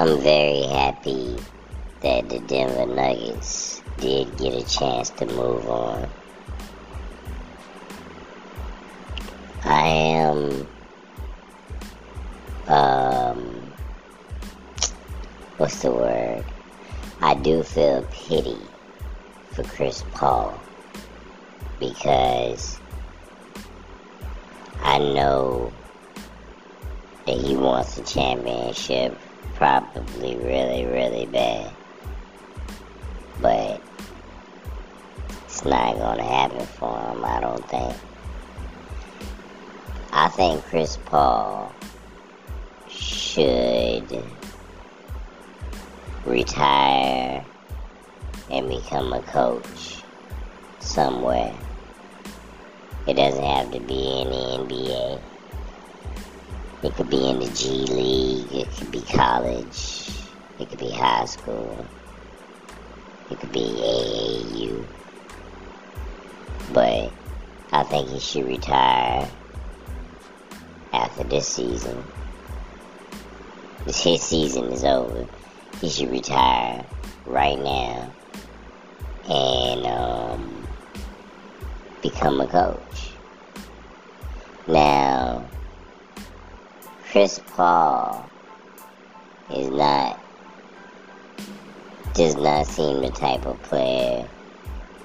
I'm very happy that the Denver Nuggets did get a chance to move on. I am um what's the word? I do feel pity for Chris Paul because I know that he wants a championship probably really, really bad. But it's not to happen for him, I don't think. I think Chris Paul should retire and become a coach somewhere. It doesn't have to be in the NBA. It could be in the G League, it could be college, it could be high school, it could be AAU. But I think he should retire after this season. His season is over. He should retire right now and um, become a coach. Now, Chris Paul is not, does not seem the type of player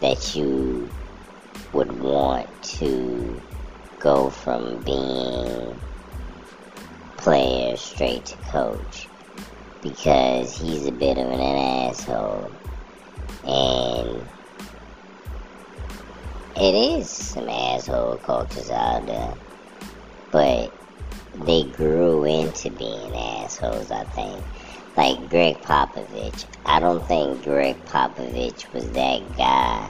that you would want to go from being player straight to coach because he's a bit of an asshole. And it is some asshole coaches out there but they grew into being assholes, I think. Like Gregg Popovich. I don't think Gregg Popovich was that guy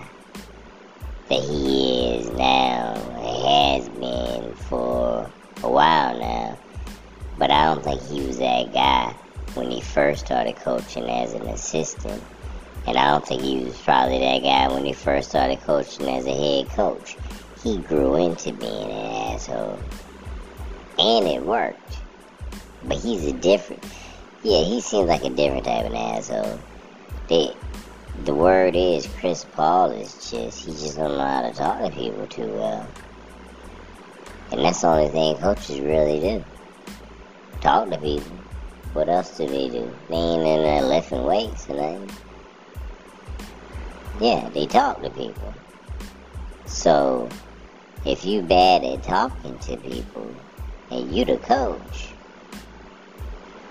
that he is now, has been for a while now. But I don't think he was that guy when he first started coaching as an assistant. And I don't think he was probably that guy when he first started coaching as a head coach. He grew into being an asshole and it worked. But he's a different. Yeah, he seems like a different type of asshole. The the word is Chris Paul is just he just don't know how to talk to people too well. And that's the only thing coaches really do. Talk to people. What else do they do? They ain't in there lifting weights and nothing. Yeah, they talk to people. So, if you bad at talking to people, and you the coach.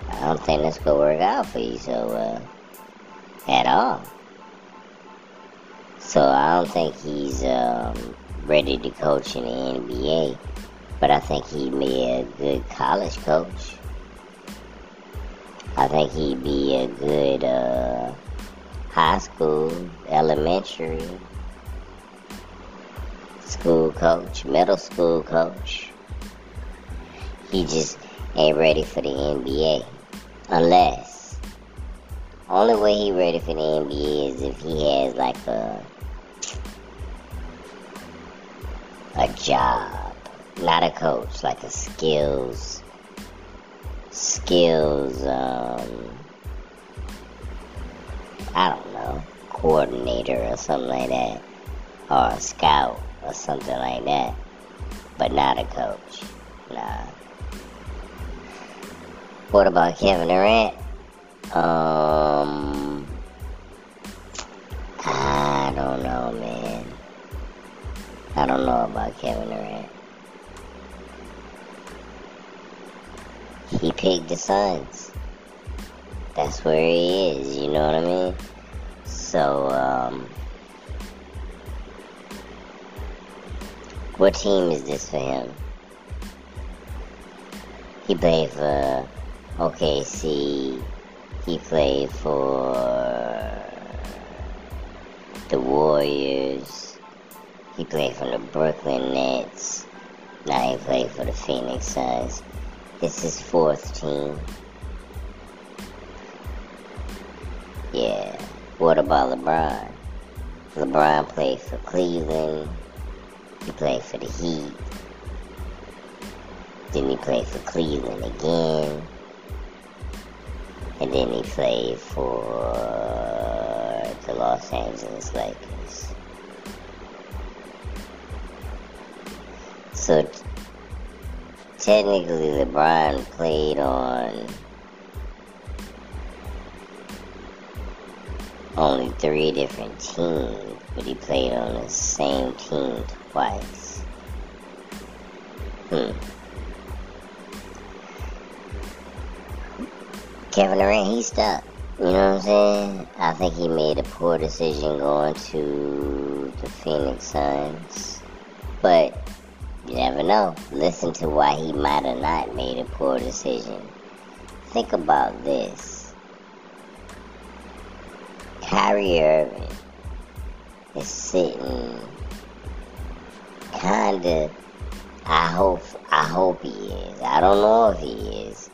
I don't think that's gonna work out for you so uh, at all. So I don't think he's um, ready to coach in the NBA, but I think he'd be a good college coach. I think he'd be a good uh, high school, elementary school coach, middle school coach. He just ain't ready for the NBA. Unless, only way he ready for the NBA is if he has like a a job, not a coach, like a skills skills um I don't know, coordinator or something like that. Or a scout or something like that. But not a coach. Nah. What about Kevin Durant? Um, I don't know, man. I don't know about Kevin Durant. He picked the Suns. That's where he is, you know what I mean? So, um, what team is this for him? He played for OKC. He played for the Warriors. He played for the Brooklyn Nets. Now he played for the Phoenix Suns. This is fourth team. Yeah. What about LeBron? LeBron played for Cleveland. He played for the Heat. Then he played for Cleveland again. And then he played for the Los Angeles Lakers. So technically, LeBron played on only three different teams, but he played on the same team twice. Hmm. Kevin Durant, he stuck. You know what I'm saying? I think he made a poor decision going to the Phoenix Suns. But you never know. Listen to why he might have not made a poor decision. Think about this. Kyrie Irving is sitting kinda I hope I hope he is. I don't know if he is.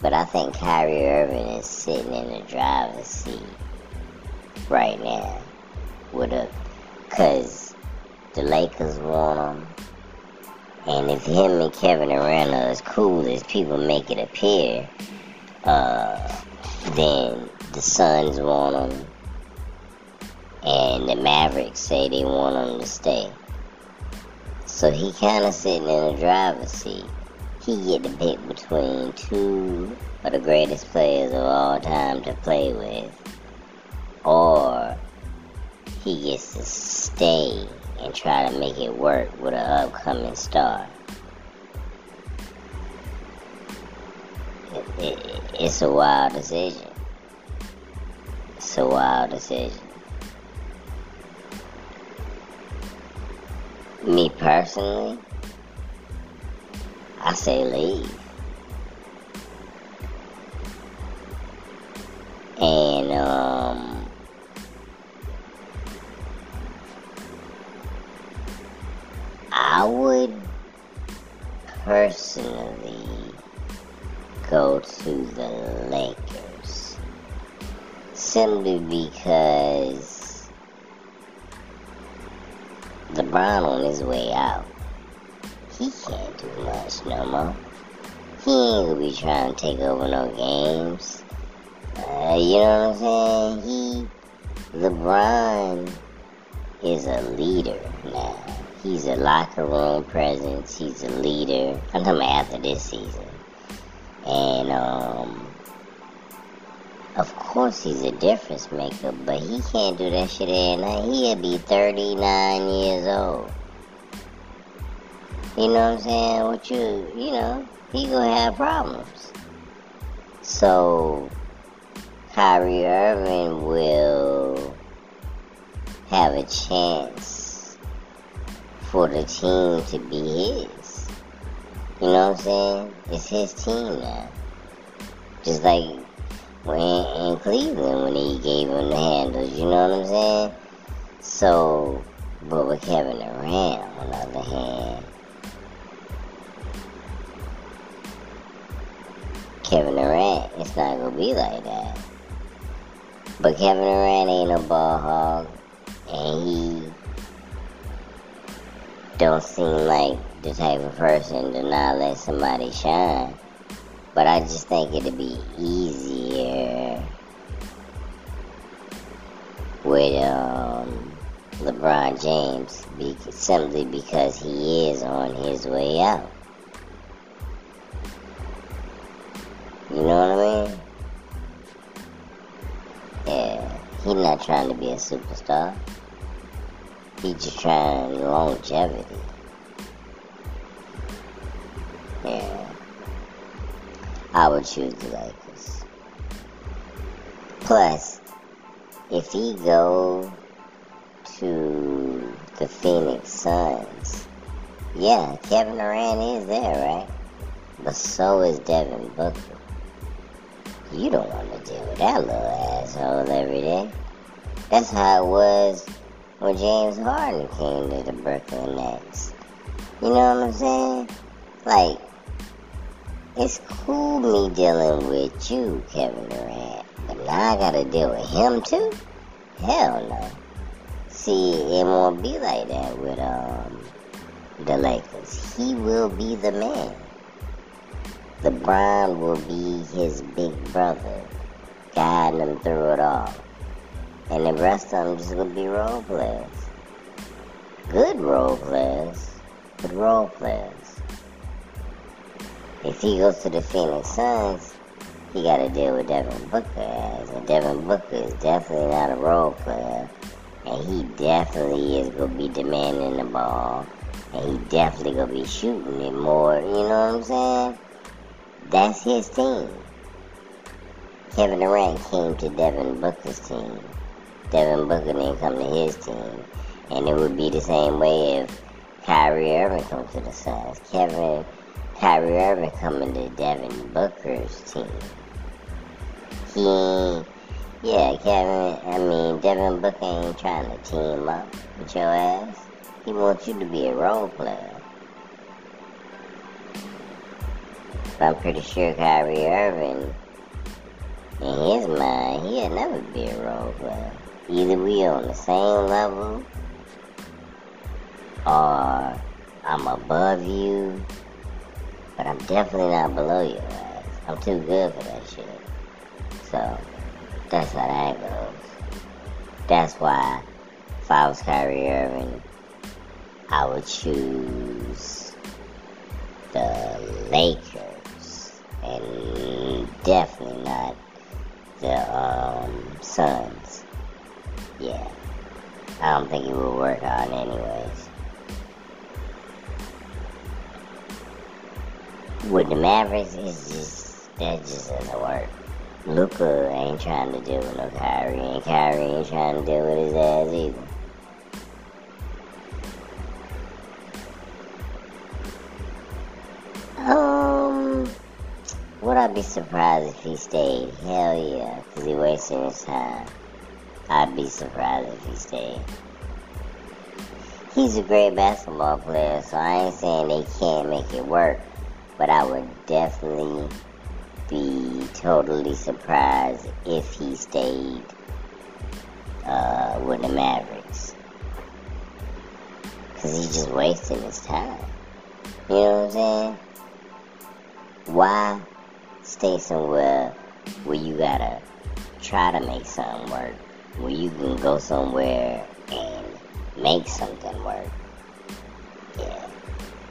But I think Kyrie Irving is sitting in the driver's seat right now with a cause the Lakers want him. And if him and Kevin Durant are as cool as people make it appear, uh, then the Suns want him, and the Mavericks say they want him to stay. So he kind of sitting in the driver's seat. To pick between two of the greatest players of all time to play with, or he gets to stay and try to make it work with an upcoming star. It, it, it's a wild decision. It's a wild decision. Me personally, I say leave. And, um, I would personally go to the Lakers simply because LeBron on his way out. He can't no more. He ain't gonna be trying to take over no games. Uh, you know what I'm saying? He, LeBron, is a leader now. He's a locker room presence. He's a leader. I'm talking about after this season. And um, of course he's a difference maker, but he can't do that shit every night. He'll be 39 years old. You know what I'm saying? What you, you know, he gonna have problems. So Kyrie Irving will have a chance for the team to be his. You know what I'm saying? It's his team now. Just like when in Cleveland when he gave him the handles, you know what I'm saying? So, but with Kevin Durant, on the other hand, Kevin Durant, it's not gonna be like that. But Kevin Durant ain't a ball hog, and he don't seem like the type of person to not let somebody shine. But I just think it'd be easier with um, LeBron James simply because he is on his way out. You know what I mean? Yeah, he's not trying to be a superstar. He's just trying longevity. Yeah. I would choose the Lakers. Plus, if he go to the Phoenix Suns, yeah, Kevin Durant is there, right? But so is Devin Booker. You don't want to deal with that little asshole every day. That's how it was when James Harden came to the Brooklyn Nets. You know what I'm saying? Like, it's cool me dealing with you, Kevin Durant, but now I gotta deal with him too? Hell no. See, it won't be like that with um the Lakers. He will be the man. LeBron will be his big brother, guiding him through it all. And the rest of them just gonna be role players. Good role players, but role players. If he goes to the Phoenix Suns, he got to deal with Devin Booker as. And Devin Booker is definitely not a role player. And he definitely is to be demanding the ball. And he definitely to be shooting it more. You know what I'm saying? That's his team. Kevin Durant came to Devin Booker's team. Devin Booker didn't come to his team. And it would be the same way if Kyrie Irving comes to the Suns. Kevin Kyrie Irving coming to Devin Booker's team. He yeah, Kevin, I mean, Devin Booker ain't trying to team up with your ass. He wants you to be a role player. I'm pretty sure Kyrie Irving, in his mind, he'll never be a role player. Either we on the same level, or I'm above you, but I'm definitely not below your ass. I'm too good for that shit. So, that's how that goes. That's why if I was Kyrie Irving, I would choose the Lakers and definitely not the um, Suns. Yeah, I don't think it would work out anyways. With the Mavericks, it's just that just doesn't work. Luka ain't trying to deal with no Kyrie, and Kyrie ain't trying to deal with his ass either. Be surprised if he stayed? Hell yeah, because he wasting his time. I'd be surprised if he stayed. He's a great basketball player, so I ain't saying they can't make it work, but I would definitely be totally surprised if he stayed uh, with the Mavericks. Because he's just wasting his time. You know what I'm saying? Why stay somewhere where you gotta try to make something work? Where you can go somewhere and make something work? Yeah.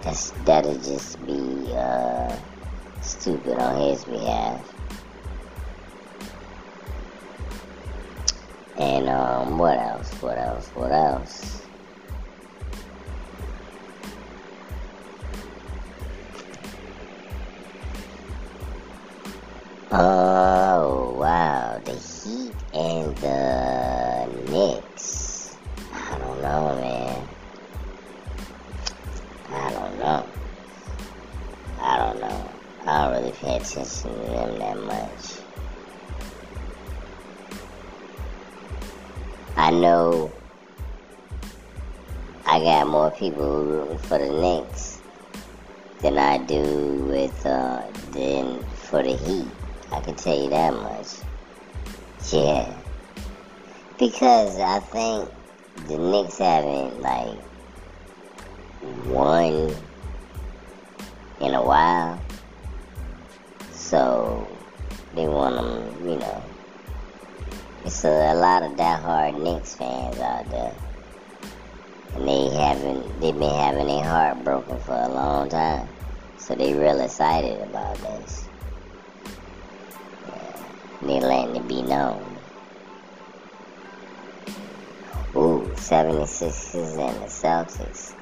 That's, that'll just be, uh, stupid on his behalf. And um, what else? What else? What else? Oh wow, the Heat and the Knicks. I don't know, man. I don't know. I don't know. I don't really pay attention to them that much. I know I got more people rooting for the Knicks than I do with uh, than for the Heat. I can tell you that much. Yeah, because I think the Knicks haven't like won in a while. So they want them, you know. It's a, a lot of diehard Knicks fans out there. And they haven't, they've been having their heart broken for a long time. So they real excited about this. They letting it be known. Ooh, 76ers and the Celtics.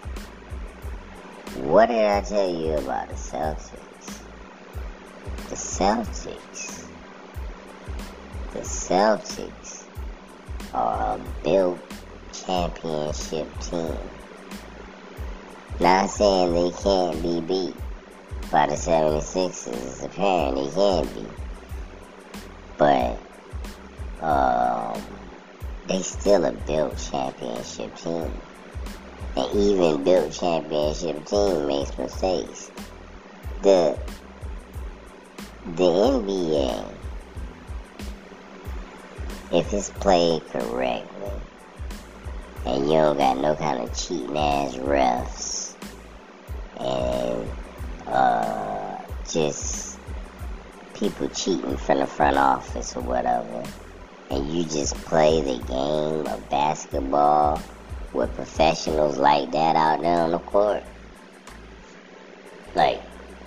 What did I tell you about the Celtics? the Celtics. The Celtics are a built championship team. Not saying they can't be beat by the 76ers. It's apparent they can be. But um, they still a built championship team. And even built championship team makes mistakes. The the NBA, if it's played correctly, and you don't got no kind of cheating ass refs, and uh, just people cheating from the front office or whatever, and you just play the game of basketball with professionals like that out there on the court. Like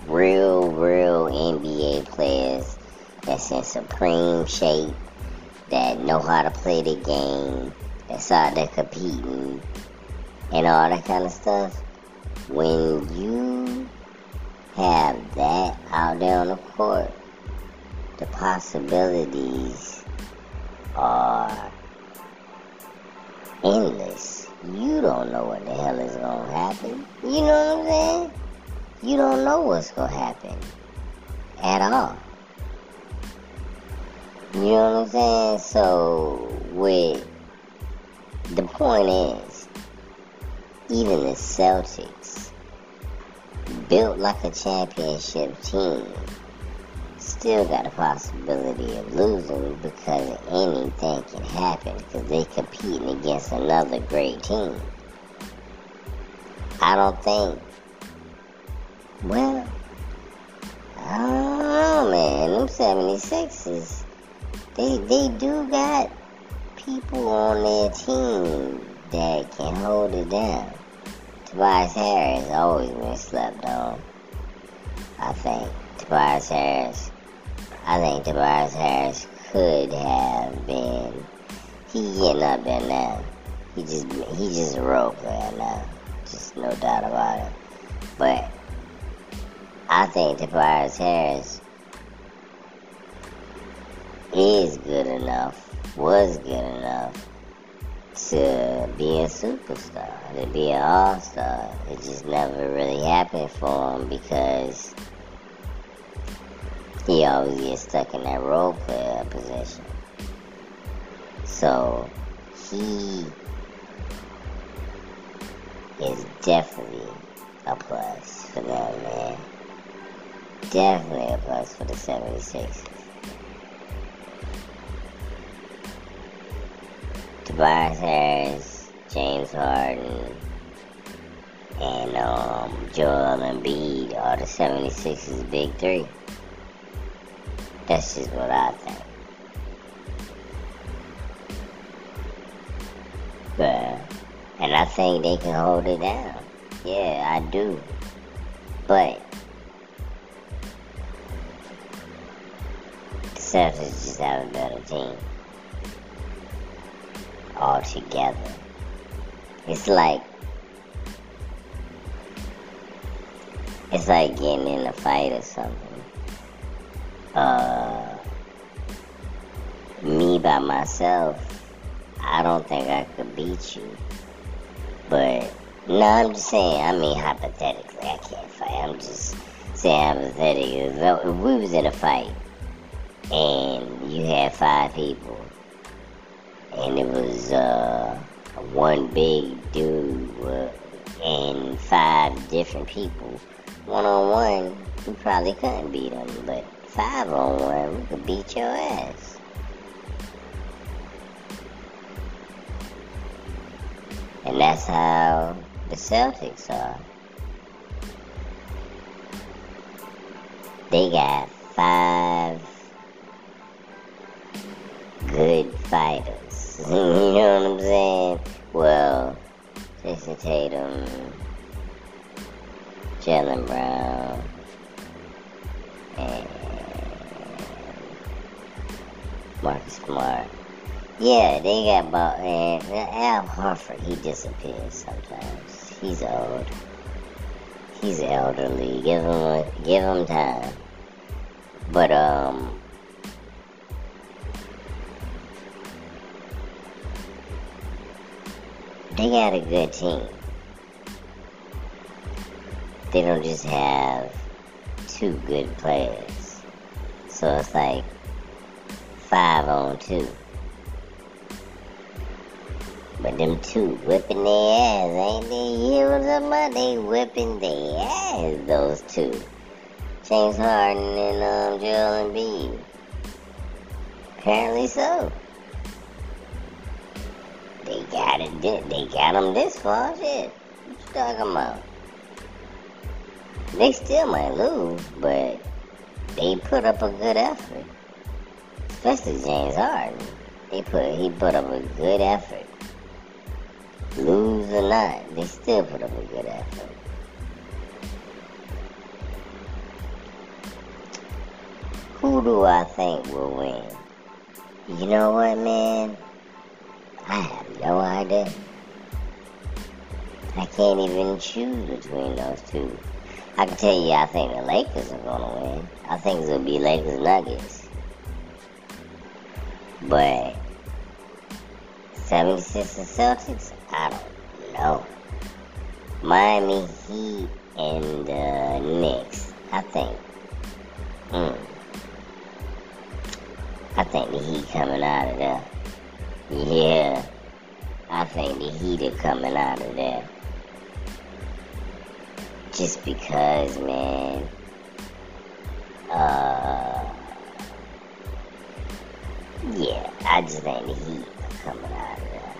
real, real NBA players that's in supreme shape, that know how to play the game, that's out there competing, and all that kind of stuff. When you have that out there on the court, the possibilities are endless. You don't know what the hell is gonna happen. You know what I'm saying? You don't know what's gonna happen at all. You know what I'm saying? So, with the point is, even the Celtics, built like a championship team, still got a possibility of losing because anything can happen because they competing against another great team. I don't think. Well, I don't know, man. Them 76s, they they do got people on their team that can hold it down. Tobias Harris always been slept on. I think Tobias Harris I think Tobias Harris could have been. He getting up there now. He just he just a role player now. Just no doubt about it. But I think Tobias Harris is good enough, was good enough to be a superstar, to be an all-star. It just never really happened for him because he always gets stuck in that role player position. So he is definitely a plus for them, man. Definitely a plus for the 76ers. Tobias Harris, James Harden, and um, Joel Embiid are the 76ers' big three. That's just what I think. But, and I think they can hold it down. Yeah, I do. But, Celtics just have a better team. Altogether. It's like, it's like getting in a fight or something uh, me by myself, I don't think I could beat you. But no, I'm just saying. I mean, hypothetically, I can't fight. I'm just saying hypothetically. If we was in a fight and you had five people, and it was uh, one big dude and five different people, one on one, you probably couldn't beat him, but five on one, we could beat your ass. And that's how the Celtics are. They got five good fighters. you know what I'm saying? Well, Jayson Tatum, Jaylen Brown, and Marcus Smart. Yeah, they got about and Al Horford. He disappears sometimes. He's old. He's elderly. Give him give him time. But um. They got a good team. They don't just have two good players. So it's like five on two. But them two whipping their ass, ain't they? Know what They whipping their ass, those two. James Harden and um, Joel Embiid. Apparently so. They got it. They got them this far. Shit. What you talking about? They still might lose, but they put up a good effort. Especially James Harden. They put he put up a good effort. Lose or not, they still put up a good effort. Who do I think will win? You know what, man? I have no idea. I can't even choose between those two. I can tell you I think the Lakers are to win. I think it'll be Lakers Nuggets. But 76 and Celtics, I don't know. Miami Heat and uh, Knicks, I think. Hmm. I think the Heat coming out of there. Yeah. I think the Heat are coming out of there. Just because, man. Uh. Yeah, I just think the Heat coming out of that.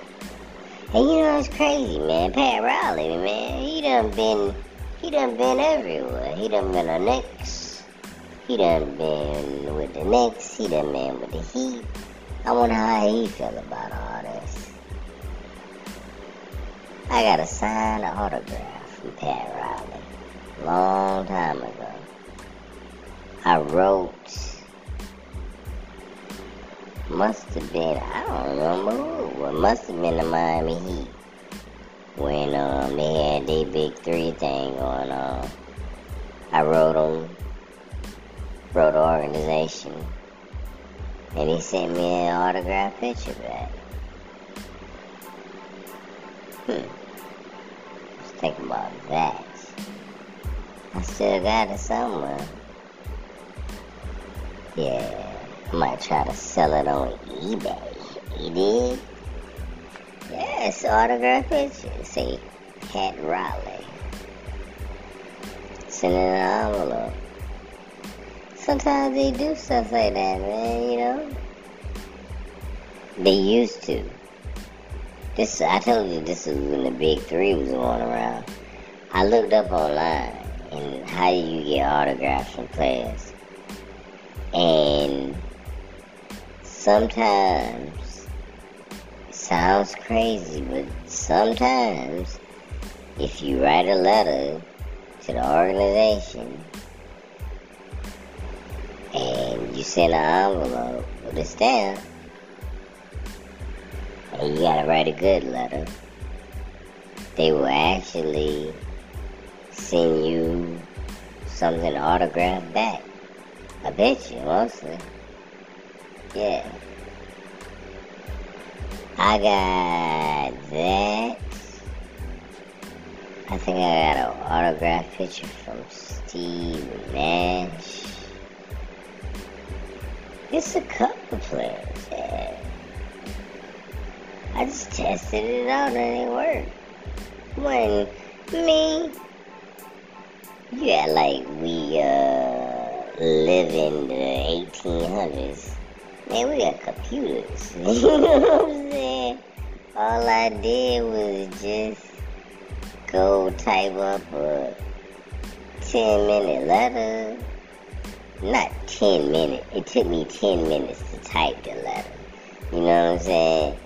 And you know it's crazy, man. Pat Riley, man, he done been, he done been everywhere. He done been a Knicks. He done been with the Knicks. He done been with the Heat. I wonder how he feel about all this. I got a signed autograph from Pat Riley. Long time ago. I wrote must have been I don't remember. It must have been the Miami Heat when um they had their big three thing going on. I wrote them wrote an organization, and he sent me an autographed picture back. Hmm. Let's think about that. I still got it somewhere. Yeah, might try to sell it on eBay. You did? Yeah, it's autographed picture. See, Pat Riley. Send in an envelope sometimes they do stuff like that, man, you know? They used to. This I told you this is when the big three was going around. I looked up online and how do you get autographs from players? And sometimes sounds crazy, but sometimes if you write a letter to the organization and you send an envelope with a stamp, and you gotta write a good letter, they will actually send you something autographed back. I bet you, mostly. Yeah. I got that. I think I got an autograph picture from Steve Nash. It's a couple players. Yeah. I just tested it out and it worked. When me, yeah, like we uh live in the 1800s. Man, we got computers. you know what I'm saying? All I did was just go type up a 10 minute letter not 10 minutes. It took me 10 minutes to type the letter. You know what I'm saying?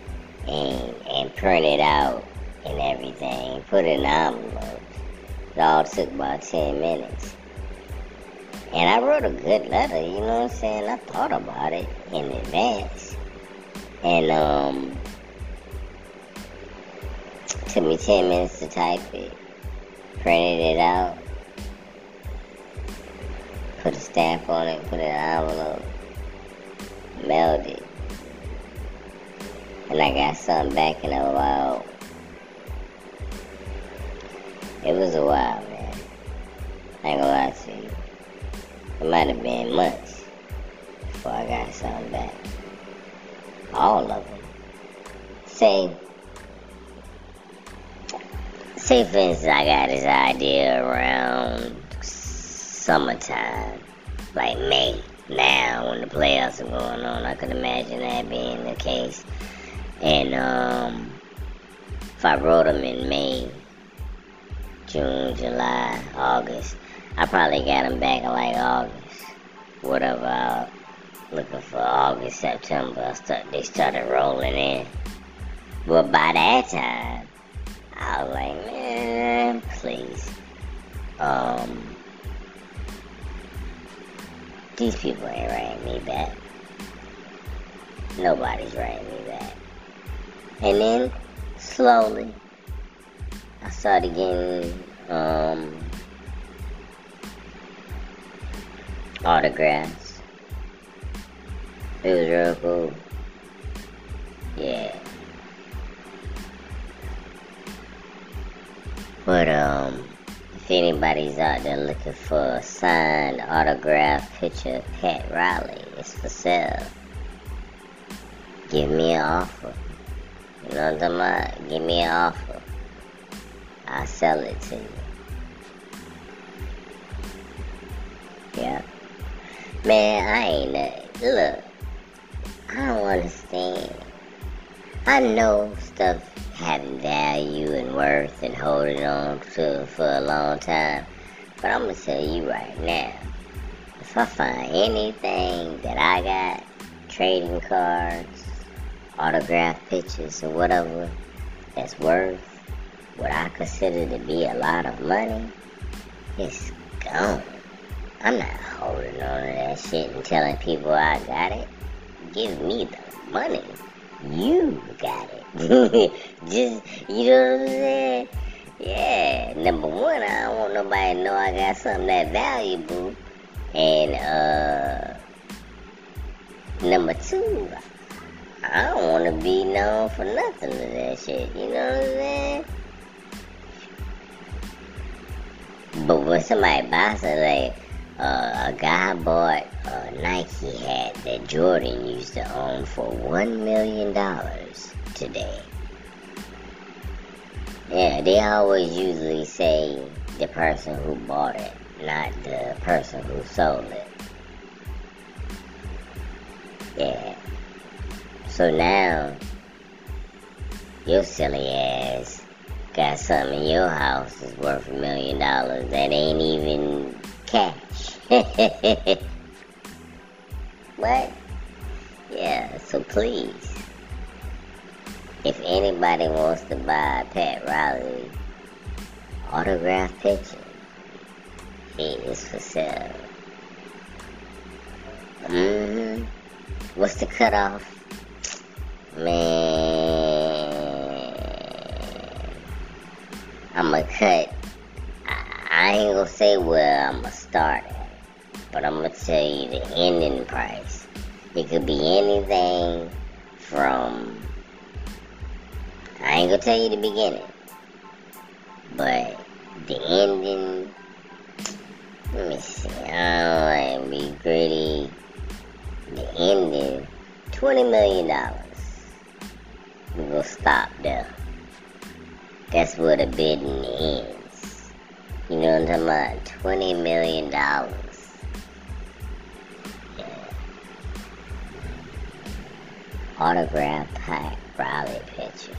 And, and print it out and everything. Put it in an envelope. It all took about 10 minutes. And I wrote a good letter, you know what I'm saying? I thought about it in advance. And, um, took me 10 minutes to type it. Printed it out put a stamp on it, put an envelope, mailed it. And I got something back in a while. It was a while, man. I ain't gonna lie to you. It might have been months before I got something back. All of them. Say, say for instance, I got this idea around summertime, like May. Now, when the playoffs are going on, I could imagine that being the case. And um, if I wrote them in May, June, July, August, I probably got them back in like August. whatever out, looking for August, September. Start, they started rolling in. But by that time, I was like, man, please. Um, these people ain't writing me back. Nobody's writing me back. And then, slowly, I started getting, um, autographs. It was real cool. Yeah. But um if anybody's out there looking for a signed autograph picture of Pat Riley, it's for sale. Give me an offer. You know what I'm talking about? Give me an offer. I'll sell it to you. Yeah. Man, I ain't look. I don't understand. I know stuff having value and worth and holding on to for a long time. But I'm gonna tell you right now, if I find anything that I got, trading cards, autograph pictures or whatever, that's worth what I consider to be a lot of money, it's gone. I'm not holding on to that shit and telling people I got it. Give me the money. You got it. Just, you know what I'm saying? Yeah, number one, I don't want nobody to know I got something that valuable. And, uh, number two, I don't want to be known for nothing of that shit. You know what I'm saying? But when somebody buys it, like, uh, a guy bought a Nike hat that Jordan used to own for one million dollars today. Yeah, they always usually say the person who bought it, not the person who sold it. Yeah. So now, your silly ass got something in your house that's worth a million dollars that ain't even cash. what? Yeah, so please, if anybody wants to buy Pat Riley autograph picture, it is for sale. Mm-hmm. What's the cutoff? Man, I'ma cut. I, I ain't gonna say where I'ma start but I'm gonna tell you the ending price. It could be anything from I ain't gonna tell you the beginning, but the ending. Let me see. I don't want to be greedy. The ending, twenty million dollars. We gonna stop there. That's where the bidding ends. You know what I'm talking about? Twenty million dollars. Autograph Pat Riley picture.